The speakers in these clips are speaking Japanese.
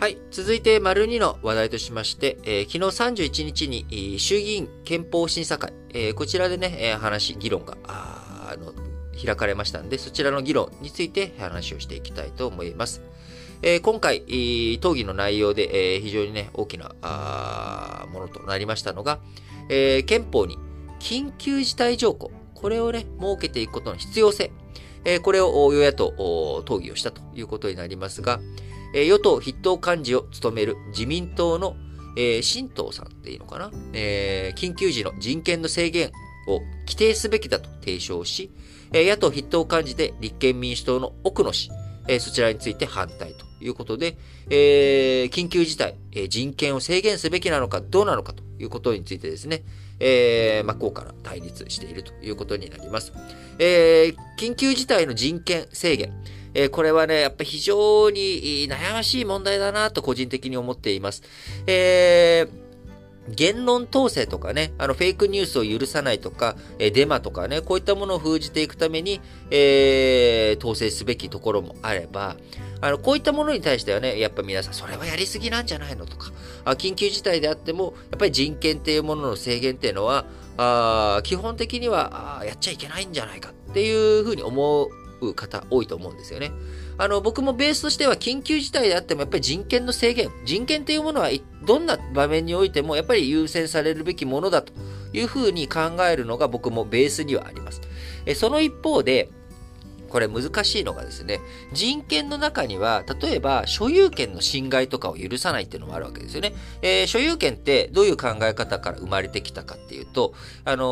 はい。続いて、丸2の話題としまして、えー、昨日31日に、衆議院憲法審査会、えー、こちらでね、えー、話、議論が、あの、開かれましたんで、そちらの議論について話をしていきたいと思います。えー、今回、討議の内容で、えー、非常にね、大きなあものとなりましたのが、えー、憲法に緊急事態条項、これをね、設けていくことの必要性、えー、これを与野党討議をしたということになりますが、え、与党筆頭幹事を務める自民党の、えー、新党さんっていうのかな、えー、緊急時の人権の制限を規定すべきだと提唱し、え、野党筆頭幹事で立憲民主党の奥野氏、え、そちらについて反対と。ということで、えー、緊急事態、えー、人権を制限すべきなのかどうなのかということについてですね、えー、真っ向から対立しているということになります。えー、緊急事態の人権制限、えー、これはね、やっぱり非常に悩ましい問題だなと個人的に思っています。えー言論統制とかね、あの、フェイクニュースを許さないとか、えデマとかね、こういったものを封じていくために、えー、統制すべきところもあれば、あの、こういったものに対してはね、やっぱ皆さん、それはやりすぎなんじゃないのとか、あ緊急事態であっても、やっぱり人権っていうものの制限っていうのは、あ基本的にはあやっちゃいけないんじゃないかっていうふうに思う方多いと思うんですよね。あの、僕もベースとしては緊急事態であってもやっぱり人権の制限、人権っていうものはどんな場面においてもやっぱり優先されるべきものだというふうに考えるのが僕もベースにはあります。えその一方で、これ難しいのがですね、人権の中には、例えば所有権の侵害とかを許さないっていうのもあるわけですよね。えー、所有権ってどういう考え方から生まれてきたかっていうと、あの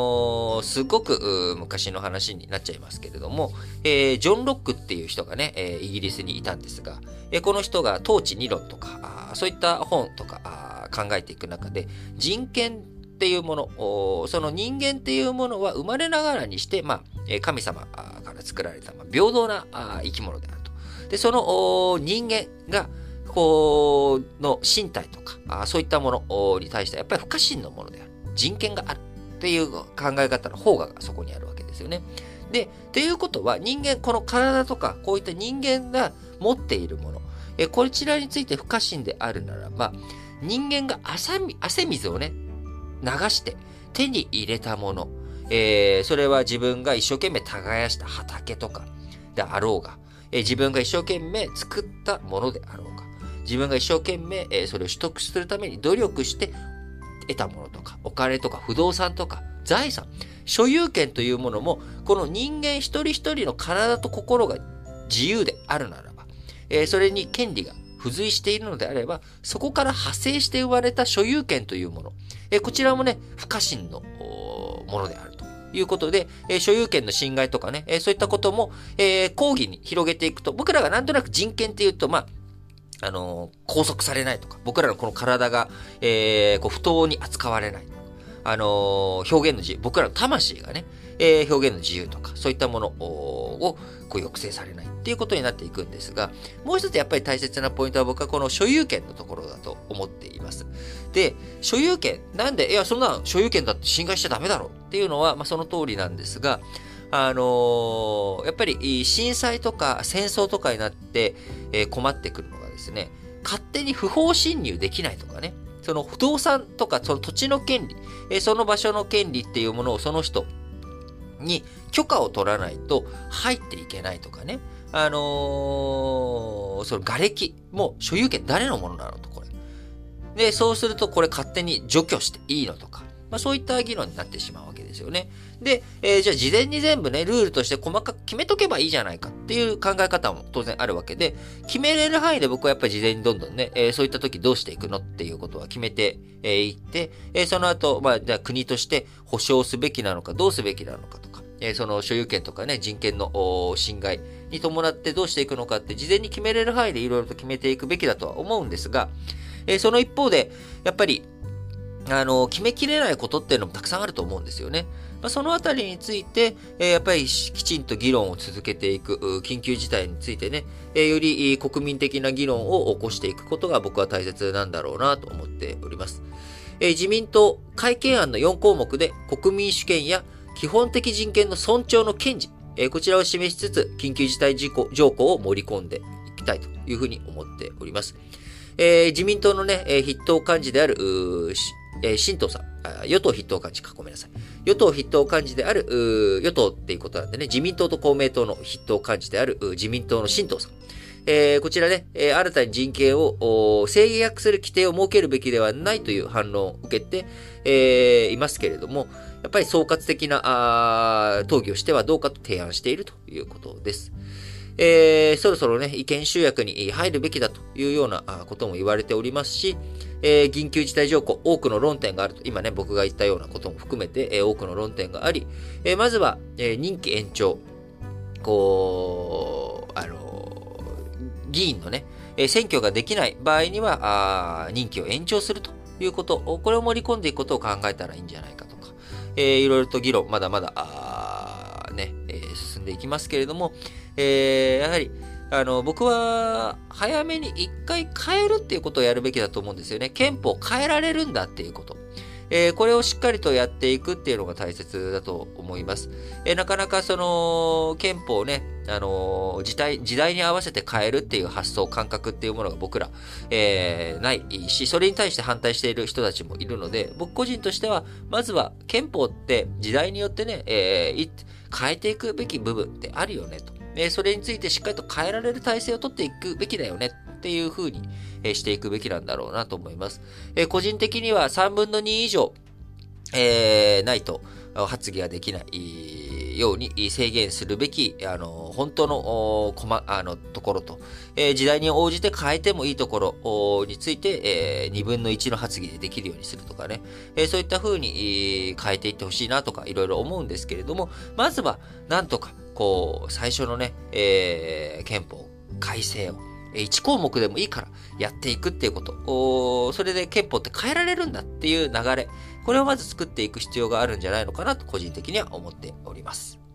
ー、すごく昔の話になっちゃいますけれども、えー、ジョン・ロックっていう人がね、えイギリスにいたんですが、えこの人が統治理論とか、そういった本とか考えていく中で、人権っていうもの、その人間っていうものは生まれながらにして、まあ、神様から作られた、平等な生き物であると。で、その人間が、こう、の身体とか、そういったものに対してやっぱり不可侵のものである。人権があるっていう考え方の方がそこにあるわけですよね。で、っていうことは人間、この体とか、こういった人間が持っているもの、えこちらについて不可侵であるならば、人間が汗水をね、流して手に入れたもの、えー、それは自分が一生懸命耕した畑とかであろうが、えー、自分が一生懸命作ったものであろうが、自分が一生懸命、えー、それを取得するために努力して得たものとか、お金とか不動産とか、財産、所有権というものも、この人間一人一人の体と心が自由であるならば、えー、それに権利が付随しているのであれば、そこから派生して生まれた所有権というもの、えこちらもね、不可侵のものである。いうことで、え所有権の侵害とかね、えそういったことも、え抗議に広げていくと、僕らがなんとなく人権っていうと、まあ、あの拘束されないとか、僕らのこの体が、えー、こう不当に扱われない。あの表現の自由、僕らの魂がね、えー、表現の自由とか、そういったものをこう抑制されないっていうことになっていくんですが、もう一つやっぱり大切なポイントは僕はこの所有権のところだと思っています。で、所有権、なんで、いや、そんな所有権だって侵害しちゃダメだろうっていうのは、まあ、その通りなんですが、あのー、やっぱり震災とか戦争とかになって、え、困ってくるのがですね、勝手に不法侵入できないとかね、その不動産とかその土地の権利、その場所の権利っていうものをその人に許可を取らないと入っていけないとかね。あのー、その瓦礫、も所有権誰のものなのと、これ。で、そうするとこれ勝手に除去していいのとか。まあそういった議論になってしまうですよね。で、えー、じゃあ事前に全部ね、ルールとして細かく決めとけばいいじゃないかっていう考え方も当然あるわけで、決めれる範囲で僕はやっぱり事前にどんどんね、えー、そういった時どうしていくのっていうことは決めてい、えー、って、えー、その後、まあ、じゃあ国として保障すべきなのか、どうすべきなのかとか、え、その所有権とかね、人権の侵害に伴ってどうしていくのかって事前に決めれる範囲でいろいろと決めていくべきだとは思うんですが、え、その一方で、やっぱり、あの、決めきれないことっていうのもたくさんあると思うんですよね。まあ、そのあたりについて、えー、やっぱりきちんと議論を続けていく、緊急事態についてね、えー、より国民的な議論を起こしていくことが僕は大切なんだろうなと思っております。えー、自民党改憲案の4項目で国民主権や基本的人権の尊重の堅持、えこちらを示しつつ、緊急事態条項を盛り込んでいきたいというふうに思っております。え、自民党のね、え、筆頭幹事である、えー、新党さん、与党筆頭幹事か、ごめんなさい。与党筆頭幹事である、与党っていうことなんでね、自民党と公明党の筆頭幹事である、自民党の新党さん。えー、こちらね、えー、新たに人権を制約する規定を設けるべきではないという反論を受けて、えー、いますけれども、やっぱり総括的なあ討議をしてはどうかと提案しているということです。えー、そろそろね、意見集約に入るべきだというようなことも言われておりますし、えー、緊急事態条項、多くの論点があると、今ね、僕が言ったようなことも含めて、えー、多くの論点があり、えー、まずは、えー、任期延長、こう、あの議員のね、え選挙ができない場合には、あ任期を延長するということ、これを盛り込んでいくことを考えたらいいんじゃないかとか、えー、いろいろと議論、まだまだ、あね、えー、進んでいきますけれども、えー、やはり、あの、僕は、早めに一回変えるっていうことをやるべきだと思うんですよね。憲法変えられるんだっていうこと。えー、これをしっかりとやっていくっていうのが大切だと思います。えー、なかなかその、憲法をね、あのー、時代、時代に合わせて変えるっていう発想、感覚っていうものが僕ら、えー、ないし、それに対して反対している人たちもいるので、僕個人としては、まずは憲法って時代によってね、えー、変えていくべき部分ってあるよねと。えそれについてしっかりと変えられる体制を取っていくべきだよねっていうふうに、えしていくべきなんだろうなと思います。え個人的には3分の2以上、えー、ないと発議ができないように制限するべき、あの、本当の、こま、あの、ところと、えー、時代に応じて変えてもいいところについて、えー、2分の1の発議でできるようにするとかね、えー、そういった風に変えていってほしいなとか、いろいろ思うんですけれども、まずは、なんとか、こう、最初のね、えー、憲法改正を、1項目でもいいからやっていくっていうこと。それで憲法って変えられるんだっていう流れ。これをまず作っていく必要があるんじゃないのかなと個人的には思っております。